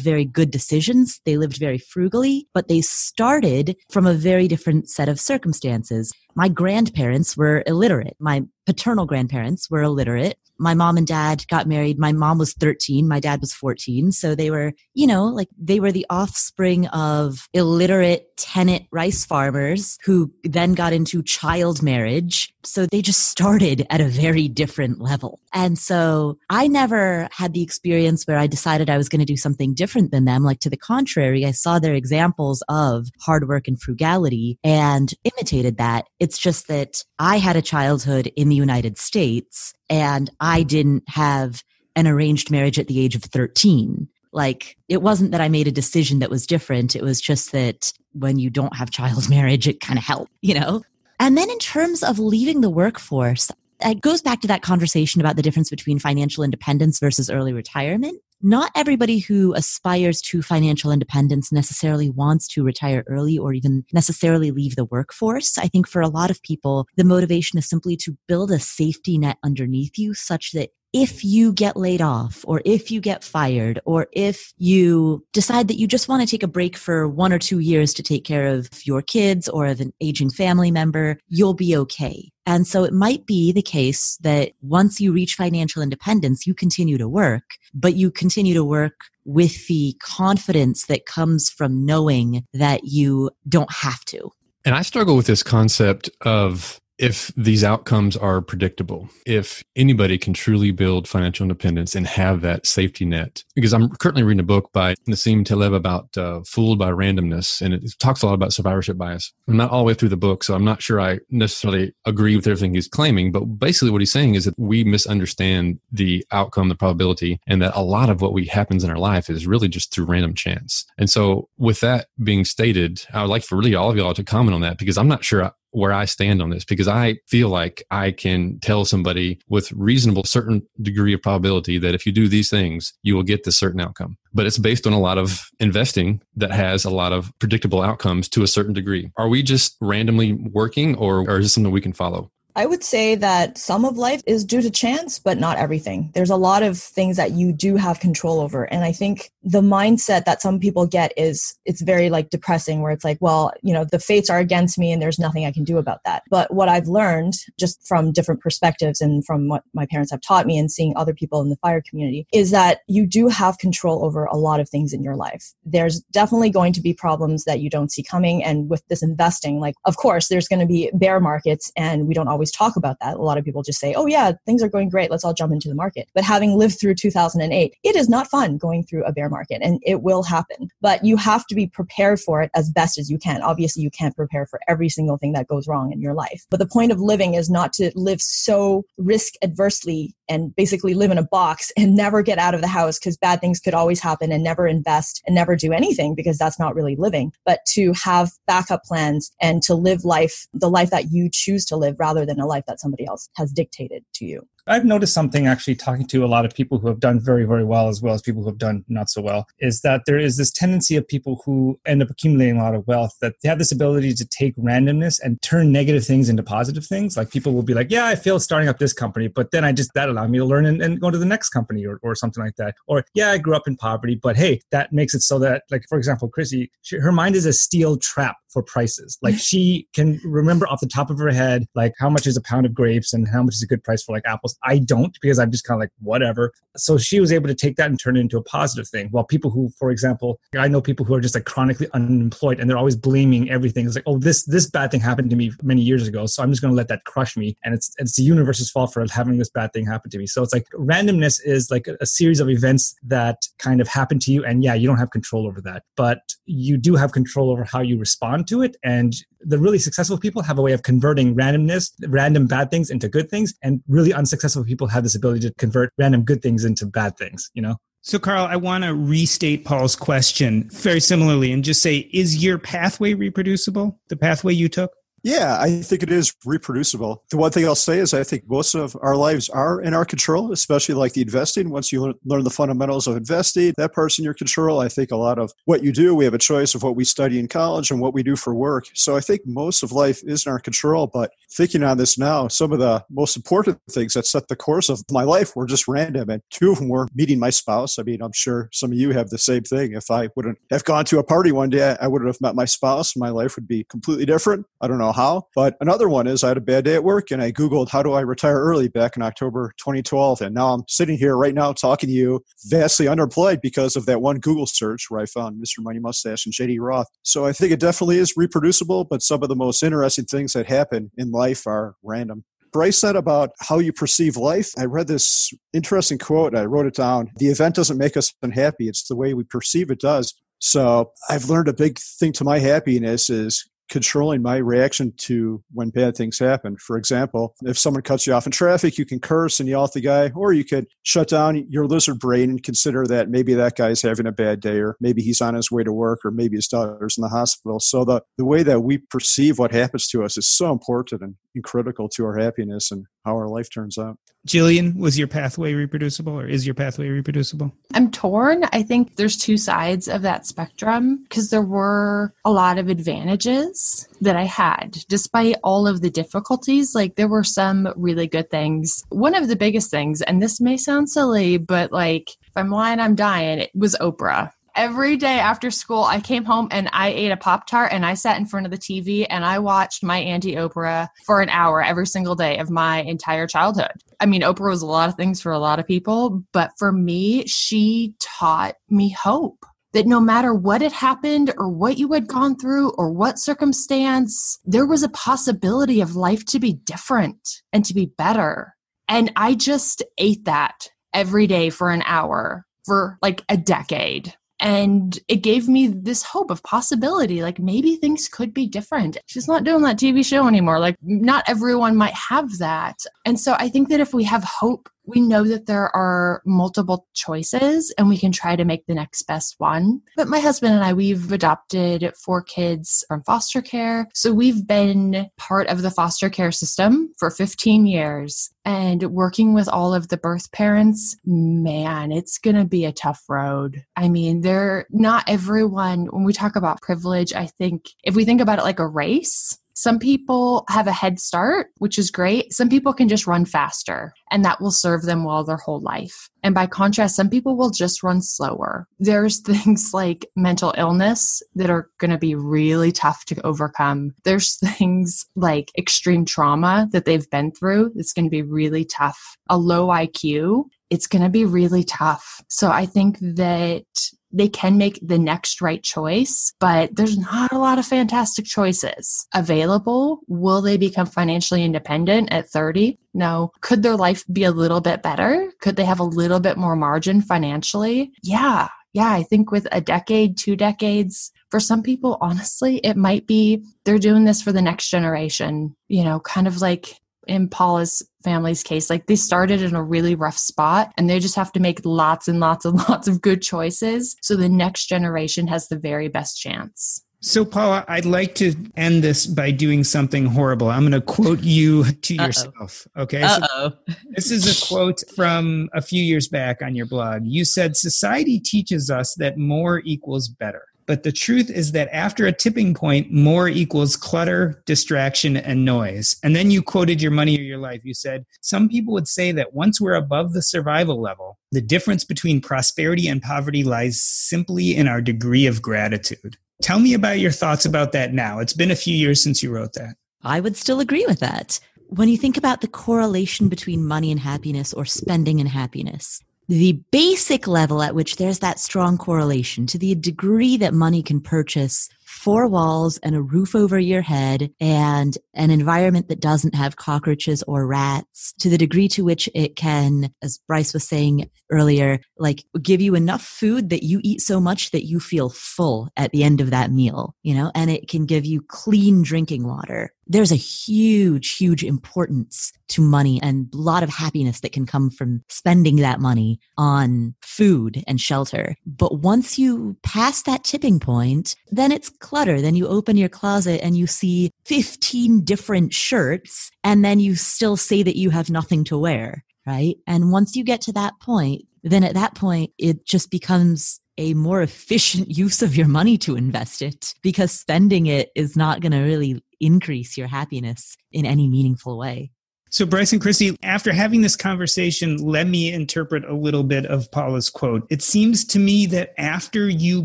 Speaker 7: very good decisions. They lived very frugally, but they started from a very different set of circumstances. My grandparents were illiterate. My paternal grandparents were illiterate. My mom and dad got married. My mom was 13. My dad was 14. So they were, you know, like they were the offspring of illiterate tenant rice farmers who then got into child marriage. So they just started at a very different level. And so I never had the experience where I decided I was going to do something different than them. Like to the contrary, I saw their examples of hard work and frugality and imitated that. It's just that I had a childhood in the United States and I didn't have an arranged marriage at the age of 13. Like, it wasn't that I made a decision that was different. It was just that when you don't have child marriage, it kind of helped, you know? And then in terms of leaving the workforce, it goes back to that conversation about the difference between financial independence versus early retirement. Not everybody who aspires to financial independence necessarily wants to retire early or even necessarily leave the workforce. I think for a lot of people, the motivation is simply to build a safety net underneath you such that if you get laid off or if you get fired or if you decide that you just want to take a break for one or two years to take care of your kids or of an aging family member, you'll be okay. And so it might be the case that once you reach financial independence, you continue to work, but you continue to work with the confidence that comes from knowing that you don't have to.
Speaker 6: And I struggle with this concept of if these outcomes are predictable, if anybody can truly build financial independence and have that safety net, because I'm currently reading a book by Nassim Taleb about uh, Fooled by Randomness, and it talks a lot about survivorship bias. I'm not all the way through the book, so I'm not sure I necessarily agree with everything he's claiming, but basically what he's saying is that we misunderstand the outcome, the probability, and that a lot of what we happens in our life is really just through random chance. And so with that being stated, I would like for really all of y'all to comment on that because I'm not sure where I stand on this because I feel like I can tell somebody with reasonable certain degree of probability that if you do these things, you will get this certain outcome. But it's based on a lot of investing that has a lot of predictable outcomes to a certain degree. Are we just randomly working or, or is this something we can follow?
Speaker 3: I would say that some of life is due to chance, but not everything. There's a lot of things that you do have control over. And I think the mindset that some people get is it's very like depressing, where it's like, well, you know, the fates are against me and there's nothing I can do about that. But what I've learned just from different perspectives and from what my parents have taught me and seeing other people in the fire community is that you do have control over a lot of things in your life. There's definitely going to be problems that you don't see coming. And with this investing, like, of course, there's going to be bear markets and we don't always always talk about that. A lot of people just say, oh, yeah, things are going great. Let's all jump into the market. But having lived through 2008, it is not fun going through a bear market and it will happen. But you have to be prepared for it as best as you can. Obviously, you can't prepare for every single thing that goes wrong in your life. But the point of living is not to live so risk adversely and basically live in a box and never get out of the house because bad things could always happen and never invest and never do anything because that's not really living. But to have backup plans and to live life, the life that you choose to live rather than a life that somebody else has dictated to you.
Speaker 4: I've noticed something actually talking to a lot of people who have done very, very well, as well as people who have done not so well, is that there is this tendency of people who end up accumulating a lot of wealth that they have this ability to take randomness and turn negative things into positive things. Like people will be like, yeah, I failed starting up this company, but then I just, that allowed me to learn and, and go to the next company or, or something like that. Or, yeah, I grew up in poverty, but hey, that makes it so that, like, for example, Christy, she, her mind is a steel trap for prices. Like she can remember off the top of her head, like how much is a pound of grapes and how much is a good price for like apples. I don't because I'm just kind of like, whatever. So she was able to take that and turn it into a positive thing. While people who, for example, I know people who are just like chronically unemployed and they're always blaming everything. It's like, oh, this, this bad thing happened to me many years ago. So I'm just going to let that crush me. And it's, it's the universe's fault for having this bad thing happen to me. So it's like randomness is like a, a series of events that kind of happen to you. And yeah, you don't have control over that, but you do have control over how you respond to it. And the really successful people have a way of converting randomness, random bad things into good things. And really unsuccessful people have this ability to convert random good things into bad things, you know?
Speaker 2: So, Carl, I want to restate Paul's question very similarly and just say, is your pathway reproducible? The pathway you took?
Speaker 8: Yeah, I think it is reproducible. The one thing I'll say is I think most of our lives are in our control, especially like the investing. Once you learn the fundamentals of investing, that part's in your control. I think a lot of what you do, we have a choice of what we study in college and what we do for work. So I think most of life is in our control. But thinking on this now, some of the most important things that set the course of my life were just random. And two of them were meeting my spouse. I mean, I'm sure some of you have the same thing. If I wouldn't have gone to a party one day, I wouldn't have met my spouse. My life would be completely different. I don't know how. But another one is I had a bad day at work and I Googled how do I retire early back in October 2012. And now I'm sitting here right now talking to you, vastly underemployed because of that one Google search where I found Mr. Money Mustache and JD Roth. So I think it definitely is reproducible, but some of the most interesting things that happen in life are random. Bryce said about how you perceive life. I read this interesting quote. I wrote it down. The event doesn't make us unhappy. It's the way we perceive it does. So I've learned a big thing to my happiness is controlling my reaction to when bad things happen. For example, if someone cuts you off in traffic, you can curse and yell at the guy, or you could shut down your lizard brain and consider that maybe that guy's having a bad day, or maybe he's on his way to work, or maybe his daughter's in the hospital. So the, the way that we perceive what happens to us is so important and, and critical to our happiness and how our life turns out.
Speaker 2: Jillian, was your pathway reproducible or is your pathway reproducible?
Speaker 5: I'm torn. I think there's two sides of that spectrum because there were a lot of advantages that I had despite all of the difficulties. Like there were some really good things. One of the biggest things, and this may sound silly, but like if I'm lying, I'm dying, it was Oprah every day after school, I came home and I ate a Pop Tart and I sat in front of the TV and I watched my Auntie Oprah for an hour every single day of my entire childhood. I mean, Oprah was a lot of things for a lot of people, but for me, she taught me hope that no matter what had happened or what you had gone through or what circumstance, there was a possibility of life to be different and to be better. And I just ate that every day for an hour for like a decade and it gave me this hope of possibility like maybe things could be different. She's not doing that tv show anymore. Like not everyone might have that. And so i think that if we have hope we know that there are multiple choices and we can try to make the next best one. But my husband and I, we've adopted four kids from foster care. So we've been part of the foster care system for 15 years and working with all of the birth parents. Man, it's going to be a tough road. I mean, they're not everyone, when we talk about privilege, I think if we think about it like a race, some people have a head start, which is great. Some people can just run faster, and that will serve them well their whole life. And by contrast, some people will just run slower. There's things like mental illness that are going to be really tough to overcome. There's things like extreme trauma that they've been through that's going to be really tough. A low IQ, it's going to be really tough. So I think that they can make the next right choice, but there's not a lot of fantastic choices available. Will they become financially independent at 30? No. Could their life be a little bit better? Could they have a little bit more margin financially? Yeah. Yeah. I think with a decade, two decades, for some people, honestly, it might be they're doing this for the next generation, you know, kind of like in Paula's family's case, like they started in a really rough spot and they just have to make lots and lots and lots of good choices so the next generation has the very best chance.
Speaker 2: So, Paula, I'd like to end this by doing something horrible. I'm going to quote you to Uh-oh. yourself. Okay.
Speaker 9: Uh-oh. So
Speaker 2: this is a quote from a few years back on your blog. You said, Society teaches us that more equals better. But the truth is that after a tipping point, more equals clutter, distraction, and noise. And then you quoted your money or your life. You said, Some people would say that once we're above the survival level, the difference between prosperity and poverty lies simply in our degree of gratitude. Tell me about your thoughts about that now. It's been a few years since you wrote that.
Speaker 7: I would still agree with that. When you think about the correlation between money and happiness or spending and happiness, the basic level at which there's that strong correlation to the degree that money can purchase four walls and a roof over your head and an environment that doesn't have cockroaches or rats to the degree to which it can, as Bryce was saying earlier, like give you enough food that you eat so much that you feel full at the end of that meal, you know, and it can give you clean drinking water there's a huge, huge importance to money and a lot of happiness that can come from spending that money on food and shelter. But once you pass that tipping point, then it's clutter. Then you open your closet and you see 15 different shirts and then you still say that you have nothing to wear. Right. And once you get to that point, then at that point, it just becomes a more efficient use of your money to invest it because spending it is not going to really increase your happiness in any meaningful way.
Speaker 2: So, Bryce and Christy, after having this conversation, let me interpret a little bit of Paula's quote. It seems to me that after you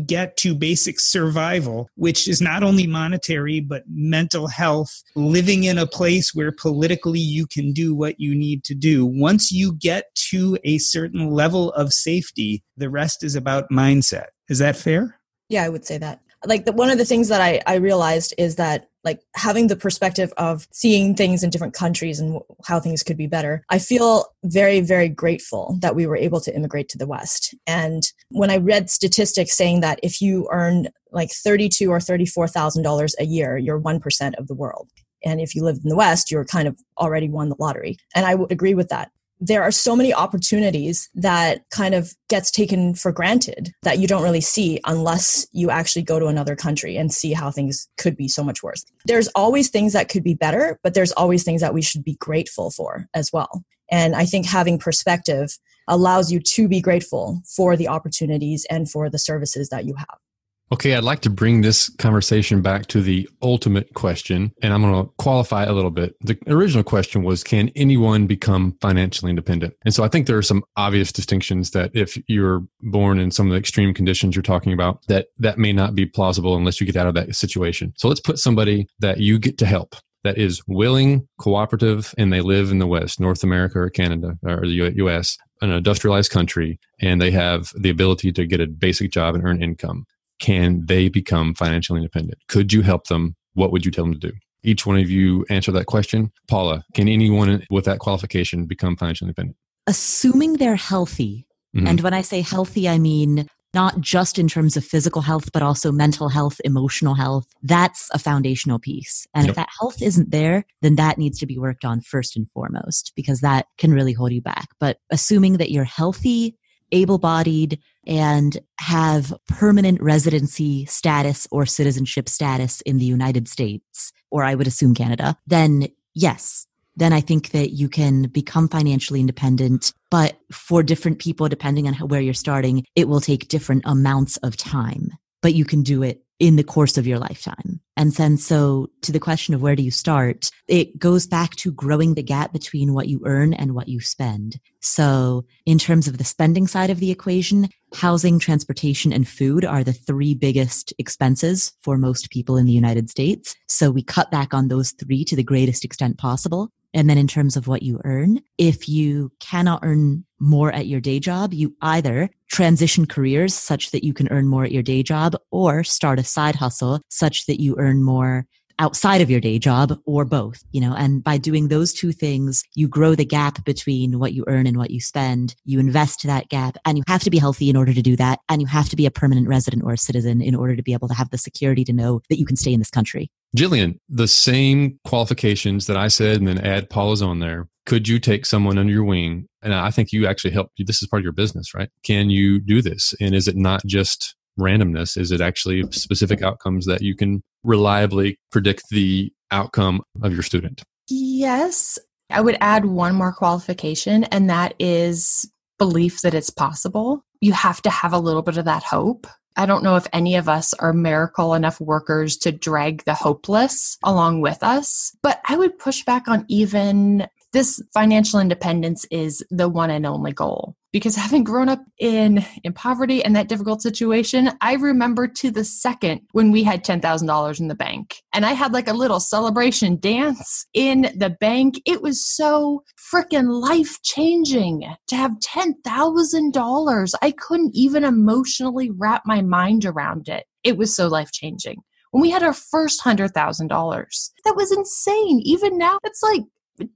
Speaker 2: get to basic survival, which is not only monetary, but mental health, living in a place where politically you can do what you need to do, once you get to a certain level of safety, the rest is about mindset. Is that fair?
Speaker 3: Yeah, I would say that like the, one of the things that I, I realized is that like having the perspective of seeing things in different countries and how things could be better i feel very very grateful that we were able to immigrate to the west. And when i read statistics saying that if you earn like 32 or 34 thousand dollars a year you're 1% of the world. And if you live in the west you're kind of already won the lottery. And i would agree with that there are so many opportunities that kind of gets taken for granted that you don't really see unless you actually go to another country and see how things could be so much worse. There's always things that could be better, but there's always things that we should be grateful for as well. And I think having perspective allows you to be grateful for the opportunities and for the services that you have.
Speaker 6: Okay, I'd like to bring this conversation back to the ultimate question, and I'm going to qualify a little bit. The original question was Can anyone become financially independent? And so I think there are some obvious distinctions that if you're born in some of the extreme conditions you're talking about, that that may not be plausible unless you get out of that situation. So let's put somebody that you get to help that is willing, cooperative, and they live in the West, North America or Canada or the US, an industrialized country, and they have the ability to get a basic job and earn income can they become financially independent? Could you help them? What would you tell them to do? Each one of you answer that question. Paula, can anyone with that qualification become financially independent?
Speaker 7: Assuming they're healthy. Mm-hmm. And when I say healthy, I mean not just in terms of physical health, but also mental health, emotional health. That's a foundational piece. And yep. if that health isn't there, then that needs to be worked on first and foremost because that can really hold you back. But assuming that you're healthy, able bodied, and have permanent residency status or citizenship status in the United States, or I would assume Canada, then yes, then I think that you can become financially independent. But for different people, depending on where you're starting, it will take different amounts of time, but you can do it in the course of your lifetime. And then so to the question of where do you start, it goes back to growing the gap between what you earn and what you spend. So in terms of the spending side of the equation, housing, transportation, and food are the three biggest expenses for most people in the United States. So we cut back on those three to the greatest extent possible. And then in terms of what you earn, if you cannot earn more at your day job, you either transition careers such that you can earn more at your day job or start a side hustle such that you earn more outside of your day job or both, you know, and by doing those two things, you grow the gap between what you earn and what you spend. You invest that gap and you have to be healthy in order to do that. And you have to be a permanent resident or a citizen in order to be able to have the security to know that you can stay in this country.
Speaker 6: Jillian, the same qualifications that I said and then add Paula's on there. Could you take someone under your wing? And I think you actually help. This is part of your business, right? Can you do this? And is it not just randomness? Is it actually specific outcomes that you can reliably predict the outcome of your student?
Speaker 5: Yes. I would add one more qualification, and that is belief that it's possible. You have to have a little bit of that hope. I don't know if any of us are miracle enough workers to drag the hopeless along with us, but I would push back on even this financial independence is the one and only goal. Because having grown up in in poverty and that difficult situation i remember to the second when we had $10,000 in the bank. And i had like a little celebration dance in the bank. It was so freaking life changing to have $10,000 i couldn't even emotionally wrap my mind around it. It was so life changing when we had our first $100,000 that was insane. Even now it's like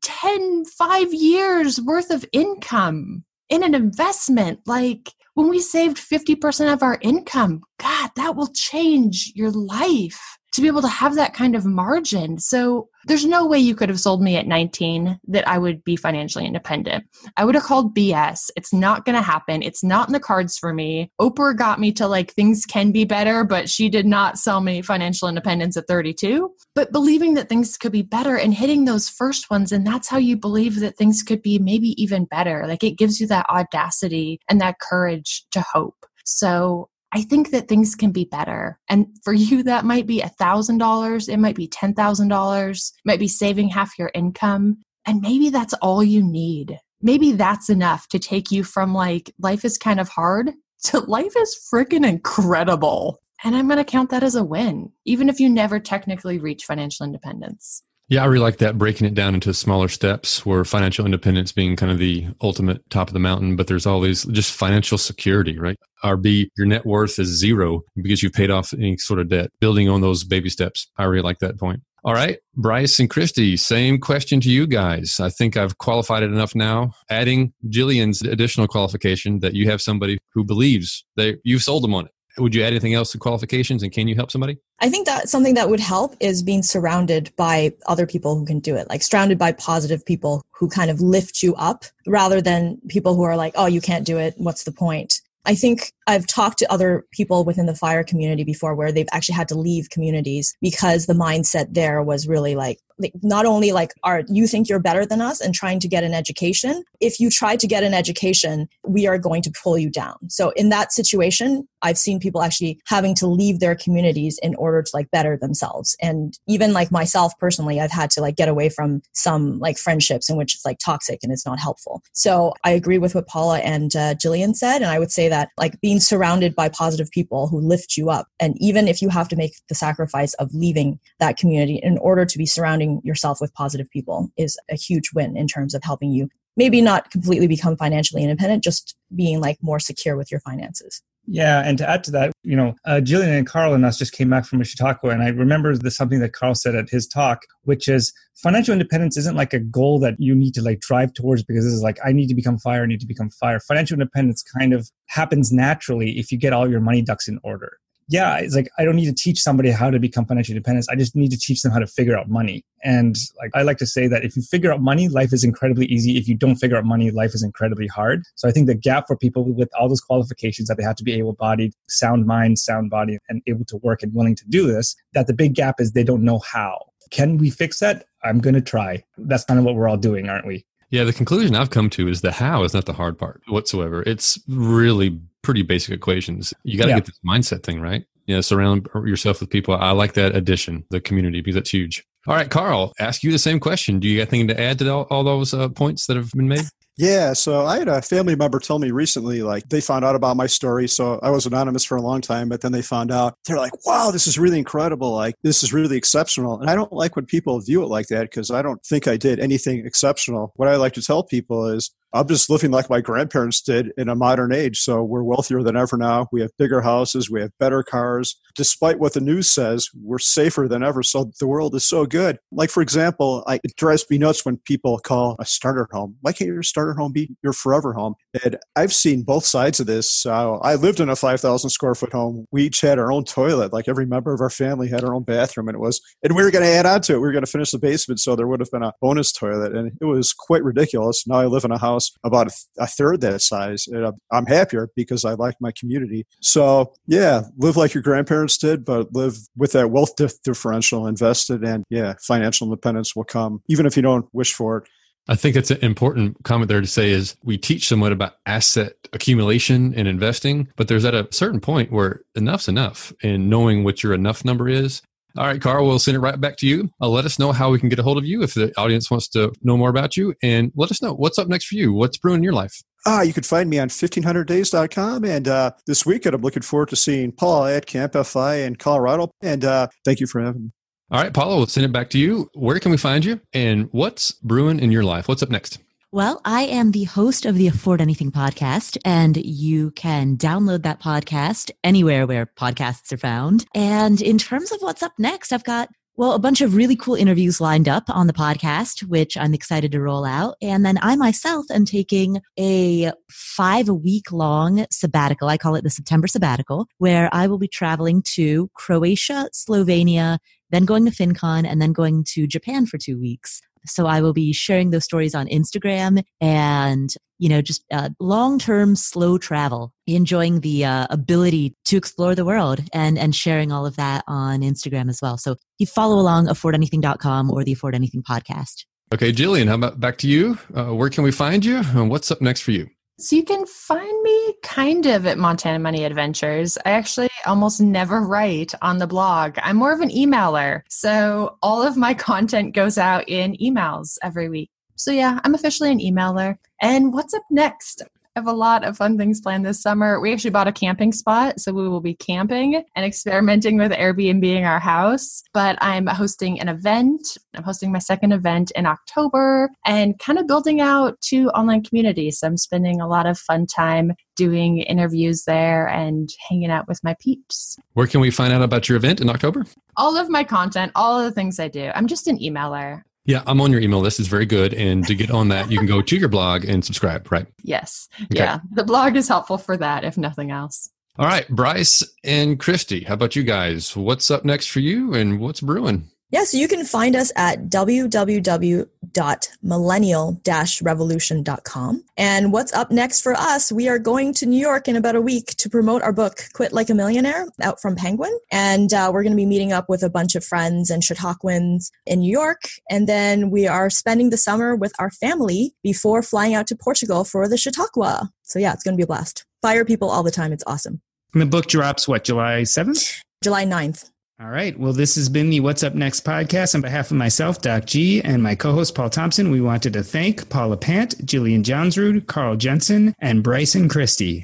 Speaker 5: 10 5 years worth of income in an investment like when we saved 50% of our income god that will change your life to be able to have that kind of margin. So there's no way you could have sold me at 19 that I would be financially independent. I would have called BS. It's not going to happen. It's not in the cards for me. Oprah got me to like things can be better, but she did not sell me financial independence at 32. But believing that things could be better and hitting those first ones, and that's how you believe that things could be maybe even better. Like it gives you that audacity and that courage to hope. So I think that things can be better. And for you, that might be $1,000. It might be $10,000. might be saving half your income. And maybe that's all you need. Maybe that's enough to take you from like, life is kind of hard to life is freaking incredible. And I'm going to count that as a win, even if you never technically reach financial independence.
Speaker 6: Yeah, I really like that breaking it down into smaller steps where financial independence being kind of the ultimate top of the mountain, but there's always just financial security, right? RB, your net worth is zero because you've paid off any sort of debt, building on those baby steps. I really like that point. All right, Bryce and Christy, same question to you guys. I think I've qualified it enough now. Adding Jillian's additional qualification that you have somebody who believes that you've sold them on it. Would you add anything else to qualifications and can you help somebody?
Speaker 3: I think that something that would help is being surrounded by other people who can do it, like surrounded by positive people who kind of lift you up rather than people who are like, oh, you can't do it. What's the point? I think I've talked to other people within the fire community before where they've actually had to leave communities because the mindset there was really like, not only like are you think you're better than us and trying to get an education if you try to get an education we are going to pull you down. So in that situation i've seen people actually having to leave their communities in order to like better themselves. And even like myself personally i've had to like get away from some like friendships in which it's like toxic and it's not helpful. So i agree with what paula and uh, jillian said and i would say that like being surrounded by positive people who lift you up and even if you have to make the sacrifice of leaving that community in order to be surrounding yourself with positive people is a huge win in terms of helping you maybe not completely become financially independent, just being like more secure with your finances.
Speaker 4: Yeah, and to add to that, you know, uh, Jillian and Carl and us just came back from Chautauqua, and I remember the something that Carl said at his talk, which is financial independence isn't like a goal that you need to like drive towards because this is like I need to become fire, I need to become fire. Financial independence kind of happens naturally if you get all your money ducks in order yeah, it's like I don't need to teach somebody how to become financially independent. I just need to teach them how to figure out money. And like I like to say that if you figure out money, life is incredibly easy. If you don't figure out money, life is incredibly hard. So I think the gap for people with all those qualifications that they have to be able-bodied, sound mind, sound body, and able to work and willing to do this, that the big gap is they don't know how. Can we fix that? I'm going to try. That's kind of what we're all doing, aren't we?
Speaker 6: Yeah, the conclusion I've come to is the how is not the hard part whatsoever. It's really pretty basic equations. You got to yeah. get this mindset thing right. Yeah, surround yourself with people. I like that addition, the community, because that's huge. All right, Carl, ask you the same question. Do you got anything to add to all, all those uh, points that have been made?
Speaker 8: Yeah, so I had a family member tell me recently, like they found out about my story. So I was anonymous for a long time, but then they found out. They're like, wow, this is really incredible. Like, this is really exceptional. And I don't like when people view it like that because I don't think I did anything exceptional. What I like to tell people is, I'm just living like my grandparents did in a modern age. So we're wealthier than ever now. We have bigger houses. We have better cars. Despite what the news says, we're safer than ever. So the world is so good. Like, for example, I, it drives me nuts when people call a starter home. Why can't your starter home be your forever home? And I've seen both sides of this. Uh, I lived in a 5,000 square foot home. We each had our own toilet. Like every member of our family had our own bathroom. And it was, and we were going to add on to it. We were going to finish the basement. So there would have been a bonus toilet. And it was quite ridiculous. Now I live in a house house about a, th- a third that size. And I'm happier because I like my community. So yeah, live like your grandparents did, but live with that wealth dif- differential invested. And yeah, financial independence will come even if you don't wish for it.
Speaker 6: I think it's an important comment there to say is we teach someone about asset accumulation and investing, but there's at a certain point where enough's enough and knowing what your enough number is. All right, Carl, we'll send it right back to you. Uh, let us know how we can get a hold of you if the audience wants to know more about you. And let us know what's up next for you. What's brewing in your life?
Speaker 8: Ah, you can find me on 1500days.com. And uh, this weekend, I'm looking forward to seeing Paul at Camp FI in Colorado. And uh, thank you for having me.
Speaker 6: All right, Paula, we'll send it back to you. Where can we find you? And what's brewing in your life? What's up next?
Speaker 7: Well, I am the host of the Afford Anything podcast, and you can download that podcast anywhere where podcasts are found. And in terms of what's up next, I've got well, a bunch of really cool interviews lined up on the podcast, which I'm excited to roll out. And then I myself am taking a five week long sabbatical. I call it the September sabbatical, where I will be traveling to Croatia, Slovenia, then going to FinCon, and then going to Japan for two weeks. So I will be sharing those stories on Instagram and, you know, just uh, long term slow travel, enjoying the uh, ability to explore the world and, and sharing all of that on Instagram as well. So you follow along affordanything.com or the Afford Anything podcast.
Speaker 6: Okay, Jillian, how about back to you? Uh, where can we find you and what's up next for you?
Speaker 5: So you can find me kind of at Montana Money Adventures. I actually almost never write on the blog. I'm more of an emailer. So all of my content goes out in emails every week. So yeah, I'm officially an emailer. And what's up next? Have a lot of fun things planned this summer. We actually bought a camping spot, so we will be camping and experimenting with Airbnb our house. But I'm hosting an event. I'm hosting my second event in October and kind of building out two online communities. So I'm spending a lot of fun time doing interviews there and hanging out with my peeps.
Speaker 6: Where can we find out about your event in October?
Speaker 5: All of my content, all of the things I do. I'm just an emailer.
Speaker 6: Yeah, I'm on your email list. It's very good. And to get on that, you can go to your blog and subscribe, right?
Speaker 5: Yes. Okay. Yeah. The blog is helpful for that, if nothing else.
Speaker 6: All right, Bryce and Christy, how about you guys? What's up next for you and what's brewing?
Speaker 3: Yeah, so you can find us at www.millennial-revolution.com. And what's up next for us? We are going to New York in about a week to promote our book, Quit Like a Millionaire, out from Penguin. And uh, we're going to be meeting up with a bunch of friends and Chautauquans in New York. And then we are spending the summer with our family before flying out to Portugal for the Chautauqua. So yeah, it's going to be a blast. Fire people all the time. It's awesome.
Speaker 2: And the book drops what, July 7th?
Speaker 3: July 9th.
Speaker 2: All right. Well, this has been the What's Up Next podcast. On behalf of myself, Doc G, and my co host, Paul Thompson, we wanted to thank Paula Pant, Jillian Johnsrud, Carl Jensen, and Bryce and Christy.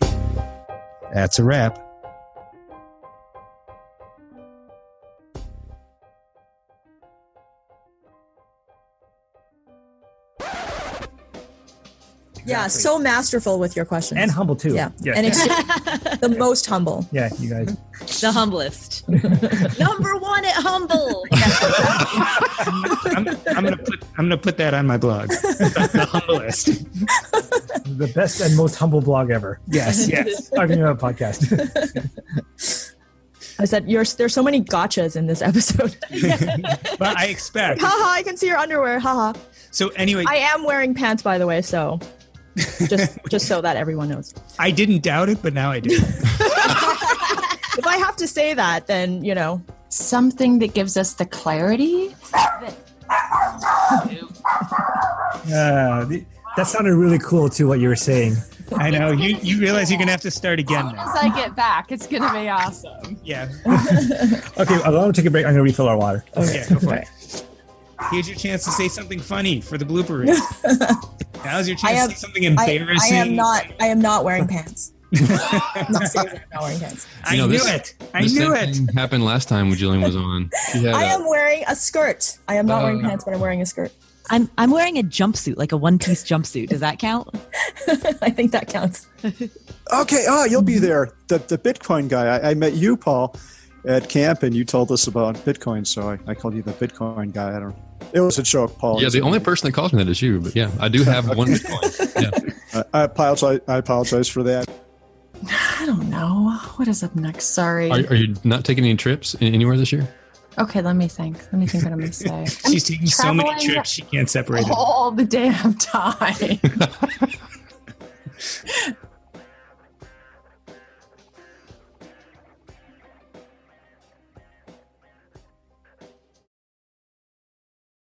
Speaker 2: That's a wrap.
Speaker 3: Yeah, so masterful with your questions.
Speaker 4: And humble too.
Speaker 3: Yeah. yeah. And ex- the most humble.
Speaker 4: Yeah, you guys.
Speaker 7: The humblest. Number one at humble.
Speaker 2: I'm, I'm, gonna put I'm gonna put that on my blog. The, the humblest.
Speaker 4: The best and most humble blog ever.
Speaker 2: Yes, yes.
Speaker 4: Talking about podcast.
Speaker 3: I said, "There's so many gotchas in this episode."
Speaker 2: but I expect.
Speaker 3: Haha! I can see your underwear. Haha.
Speaker 2: So anyway,
Speaker 3: I am wearing pants, by the way. So just just so that everyone knows.
Speaker 2: I didn't doubt it, but now I do.
Speaker 3: if I have to say that, then you know
Speaker 5: something that gives us the clarity.
Speaker 4: uh, that sounded really cool too. What you were saying.
Speaker 2: I know you. You realize you're gonna have to start again now.
Speaker 5: As I get back, it's gonna be awesome.
Speaker 2: Yeah.
Speaker 4: okay, I'm gonna take a break. I'm gonna refill our water.
Speaker 2: Okay, go for it. Here's your chance to say something funny for the blooper reel. Now's your chance am, to say something embarrassing.
Speaker 3: I, I, am not. I am not wearing pants. not, not wearing pants.
Speaker 2: I you know, knew this, it. I knew it.
Speaker 6: Happened last time when Jillian was on.
Speaker 3: I am wearing a skirt. I am not uh, wearing pants, but I'm wearing a skirt.
Speaker 7: I'm I'm wearing a jumpsuit, like a one piece jumpsuit. Does that count?
Speaker 3: I think that counts.
Speaker 8: okay. Oh, you'll be there. The the Bitcoin guy. I, I met you, Paul at camp and you told us about Bitcoin, so I, I called you the Bitcoin guy. I don't. It was a joke, Paul.
Speaker 6: Yeah, the only person that calls me that is you. But yeah, I do have one Bitcoin.
Speaker 8: Yeah. I apologize. I apologize for that.
Speaker 5: I don't know what is up next. Sorry.
Speaker 6: Are, are you not taking any trips anywhere this year?
Speaker 5: Okay, let me think. Let me think what I'm going to say.
Speaker 2: She's taking so many trips she can't separate
Speaker 5: all it. the damn time.